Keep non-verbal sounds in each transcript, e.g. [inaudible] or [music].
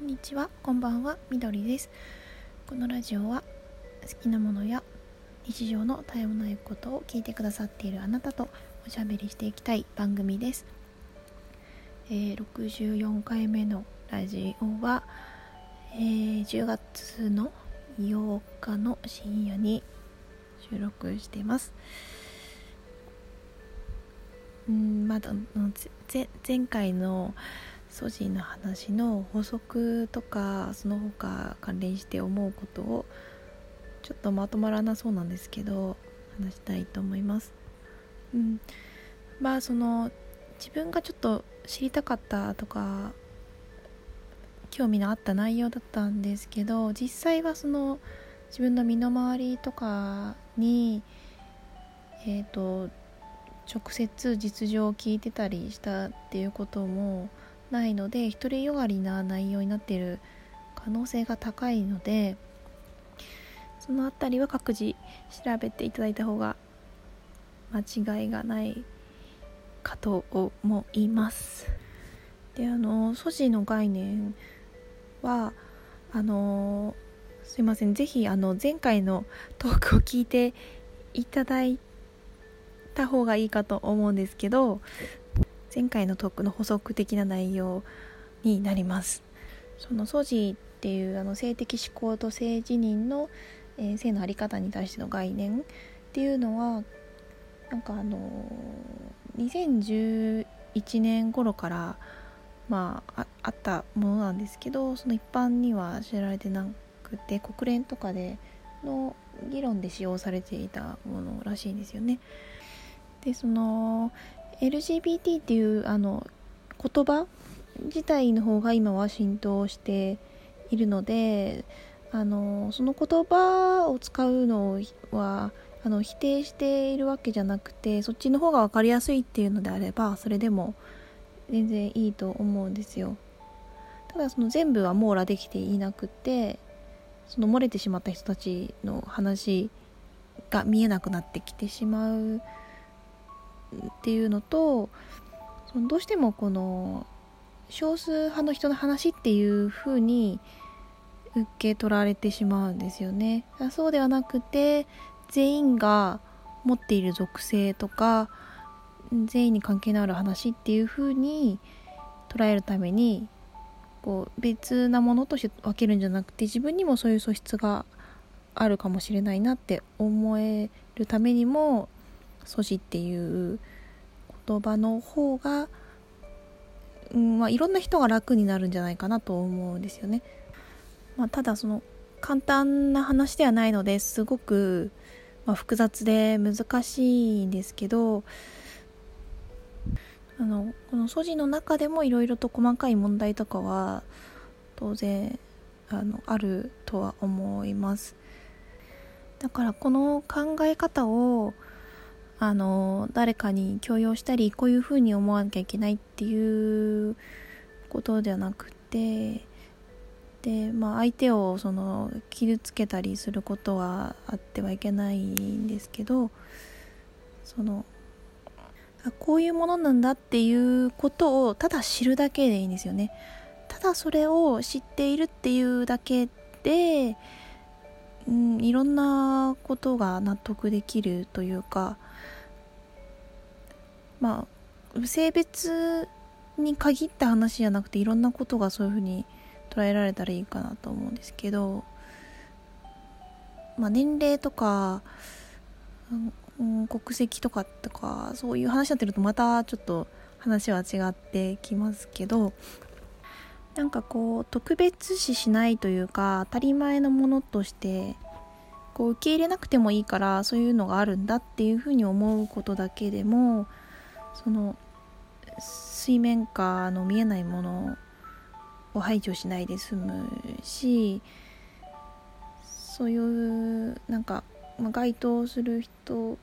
こんにちは、こんばんは、みどりです。このラジオは好きなものや日常の絶えもないことを聞いてくださっているあなたとおしゃべりしていきたい番組です。えー、64回目のラジオは、えー、10月の8日の深夜に収録しています。うんまだ前回のソジーの話の法則とかその他関連して思うことをちょっとまとまらなそうなんですけど話したいと思います。うん、まあその自分がちょっと知りたかったとか興味のあった内容だったんですけど実際はその自分の身の回りとかにえっ、ー、と直接実情を聞いてたりしたっていうこともないので独りよがりな内容になっている可能性が高いのでその辺りは各自調べていただいた方が間違いがないかと思います。であの素地の概念はあのすいません是非あの前回のトークを聞いていただいた方がいいかと思うんですけど前回のトークの補足的な内容になりますその素地っていうあの性的指向と性自認の、えー、性の在り方に対しての概念っていうのはなんかあの2011年頃からまああったものなんですけどその一般には知られてなくて国連とかでの議論で使用されていたものらしいんですよね。でその LGBT っていうあの言葉自体の方が今は浸透しているのであのその言葉を使うのはあの否定しているわけじゃなくてそっちの方が分かりやすいっていうのであればそれでも全然いいと思うんですよ。ただその全部は網羅できていなくてその漏れてしまった人たちの話が見えなくなってきてしまう。っていうのとそのどうしてもこの少数派の人の話っていう風に受け取られてしまうんですよね。そうではなくて全員が持っている属性とか全員に関係のある話っていう風に捉えるためにこう別なものとして分けるんじゃなくて自分にもそういう素質があるかもしれないなって思えるためにも素地っていう言葉の方が、うんまあ、いろんな人が楽になるんじゃないかなと思うんですよね。まあ、ただその簡単な話ではないのですごく、まあ、複雑で難しいんですけどあのこの素地の中でもいろいろと細かい問題とかは当然あのあるとは思いますだからこの考え方をあの誰かに強要したりこういうふうに思わなきゃいけないっていうことではなくてで、まあ、相手をその傷つけたりすることはあってはいけないんですけどそのあこういうものなんだっていうことをただ知るだけでいいんですよね。ただそれを知っているっていうだけで、うん、いろんなことが納得できるというかまあ性別に限った話じゃなくていろんなことがそういうふうに捉えられたらいいかなと思うんですけど、まあ、年齢とか、うん、国籍とかとかそういう話になってるとまたちょっと話は違ってきますけどなんかこう特別視しないというか当たり前のものとしてこう受け入れなくてもいいからそういうのがあるんだっていうふうに思うことだけでもその水面下の見えないものを排除しないで済むしそういうなんか、まあ、該当する人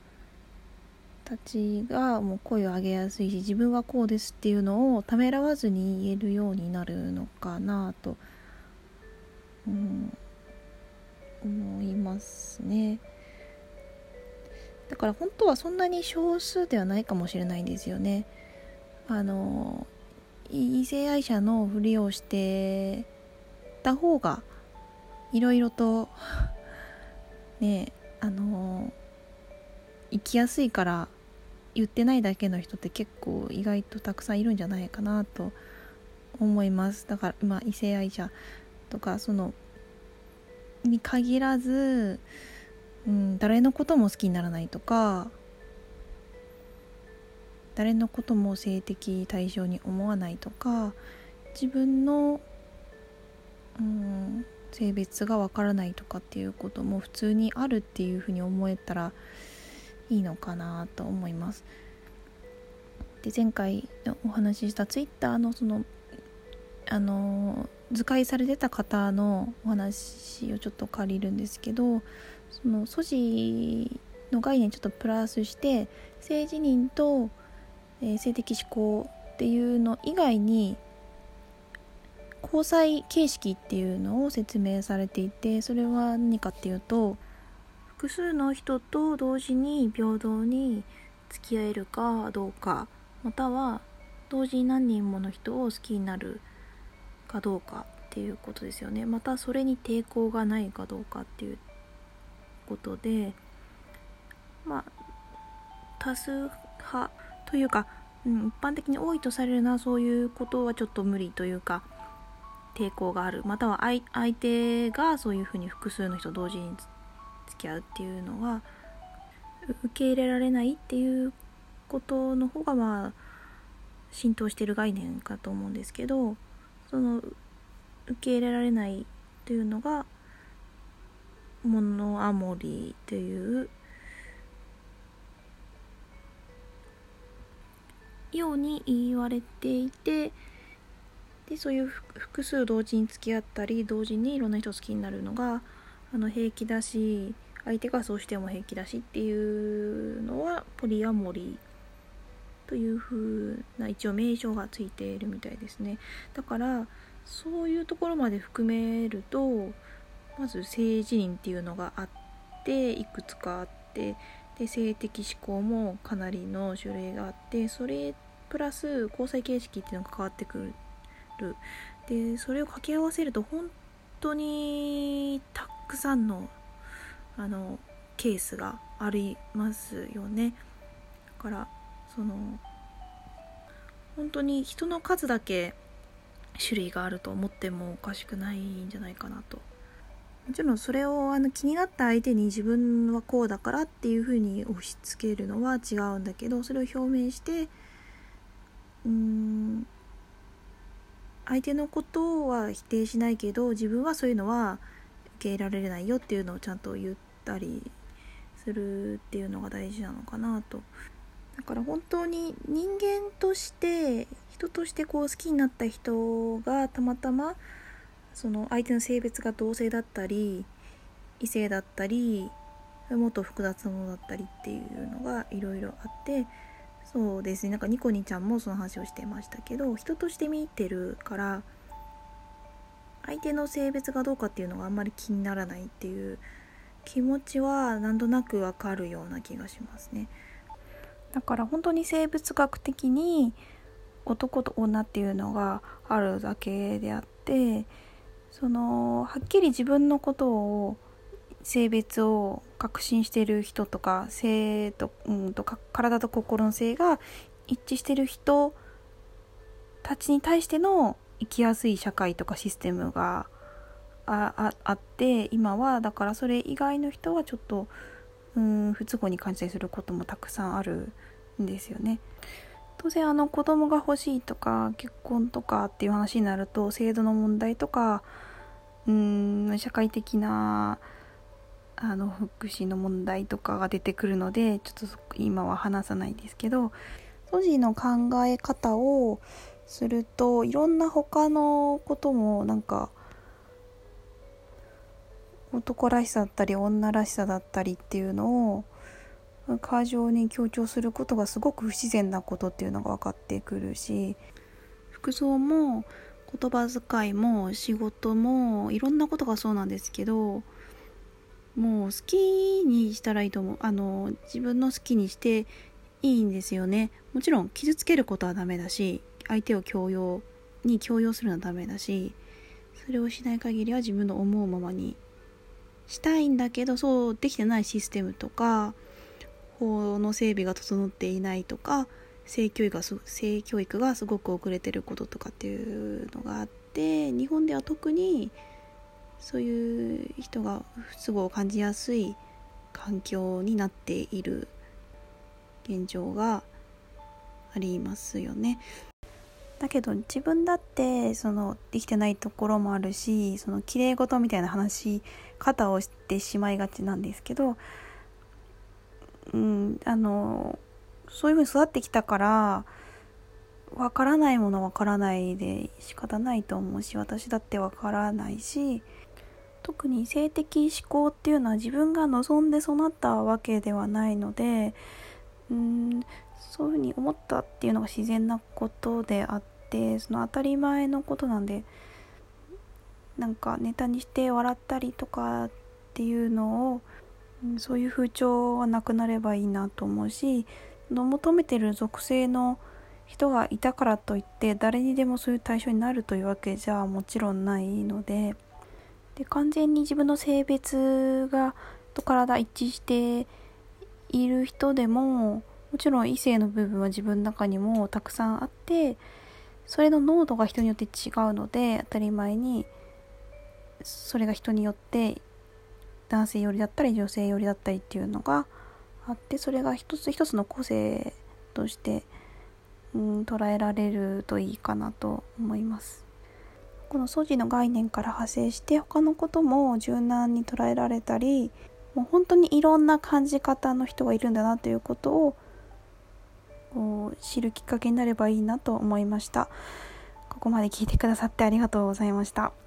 たちがもう声を上げやすいし自分はこうですっていうのをためらわずに言えるようになるのかなと、うん、思いますね。だから本当はそんなに少数ではないかもしれないんですよね。あの異性愛者のふりをしてた方がいろいろと [laughs] ねあの生きやすいから言ってないだけの人って結構意外とたくさんいるんじゃないかなと思いますだからまあ異性愛者とかそのに限らず、うん、誰のことも好きにならないとか誰のことも性的対象に思わないとか自分の、うん、性別がわからないとかっていうことも普通にあるっていうふうに思えたらいいのかなと思います。で前回お話ししたツイッターのそのあの図解されてた方のお話をちょっと借りるんですけどその素地の概念ちょっとプラスして性自認と、えー、性的指向っていうの以外に交際形式っていうのを説明されていてそれは何かっていうと複数の人と同時に平等に付き合えるかどうかまたは同時に何人もの人を好きになるかどうかっていうことですよね。またそれに抵抗がないかどうかっていうことでまあ多数派というか、うん、一般的に多いとされるのはそういうことはちょっと無理というか抵抗がある。または相手がそういうふうに複数の人同時に付き合うっていうのは受け入れられないっていうことの方がまあ浸透してる概念かと思うんですけどその受け入れられないというのがモノアモリというように言われていてでそういう複数同時に付き合ったり同時にいろんな人好きになるのがあの平気だし相手がそうしても平気だしっていうのはポリアモリーという風な一応名称がついているみたいですね。だからそういうところまで含めるとまず性自認っていうのがあっていくつかあってで性的思考もかなりの種類があってそれプラス交際形式っていうのが変わってくる。でそれを掛け合わせると本当にたくさんのあのケースがありますよね。だからその本当に人の数だけ種類があると思ってもおかしくないんじゃないかなと。もちろんそれをあの気になった相手に自分はこうだからっていうふうに押し付けるのは違うんだけどそれを表明してうん相手のことは否定しないけど自分はそういうのは受け入れられないよっていうのをちゃんと言ったりするっていうのが大事なのかなと。だから本当に人間として人としてこう好きになった人がたまたまその相手の性別が同性だったり異性だったりもっと複雑なものだったりっていうのがいろいろあってそうですねなんかニコニちゃんもその話をしてましたけど人として見てるから相手の性別がどうかっていうのがあんまり気にならないっていう気持ちはなんとなくわかるような気がしますね。だから本当に生物学的に男と女っていうのがあるだけであってそのはっきり自分のことを性別を確信している人とか性と,、うんと、と体と心の性が一致してる人たちに対しての生きやすい社会とかシステムがあああって今はだからそれ以外の人はちょっとうん不都合に感じすることもたくさんあるんですよね。当然あの子供が欲しいとか結婚とかっていう話になると制度の問題とかうん社会的なあの福祉の問題とかが出てくるのでちょっと今は話さないですけど当時の考え方をするといろんな他のこともなんか男らしさだったり女らしさだったりっていうのを過剰に強調することがすごく不自然なことっていうのが分かってくるし。服装も言葉遣いも仕事もいろんなことがそうなんですけどもう好きにしたらいいと思う。あの自分の好きにしていいんですよね。もちろん傷つけることはダメだし相手を強要に強要するのはダメだしそれをしない限りは自分の思うままにしたいんだけどそうできてないシステムとか法の整備が整っていないとか性教育が性教育がすごく遅れてることとかっていうのがあって日本では特にそういう人が不都合を感じやすい環境になっている現状がありますよね。だけど自分だってそのできてないところもあるしその綺麗事みたいな話し方をしてしまいがちなんですけど、うん、あのそういうふうに育ってきたからわからないものわからないで仕方ないと思うし私だってわからないし特に性的思考っていうのは自分が望んで育ったわけではないのでうんそういうふうに思ったっていうのが自然なことであってその当たり前のことなんでなんかネタにして笑ったりとかっていうのをそういう風潮はなくなればいいなと思うし求めてる属性の人がいたからといって誰にでもそういう対象になるというわけじゃもちろんないのでで完全に自分の性別がと体一致している人でももちろん異性の部分は自分の中にもたくさんあってそれの濃度が人によって違うので当たり前にそれが人によって男性寄りだったり女性寄りだったりっていうのがあってそれが一つ一つの個性として、うん、捉えられるといいかなと思います。この素地の概念から派生して他のことも柔軟に捉えられたりもう本当にいろんな感じ方の人がいるんだなということをを知るきっかけになればいいなと思いました。ここまで聞いてくださってありがとうございました。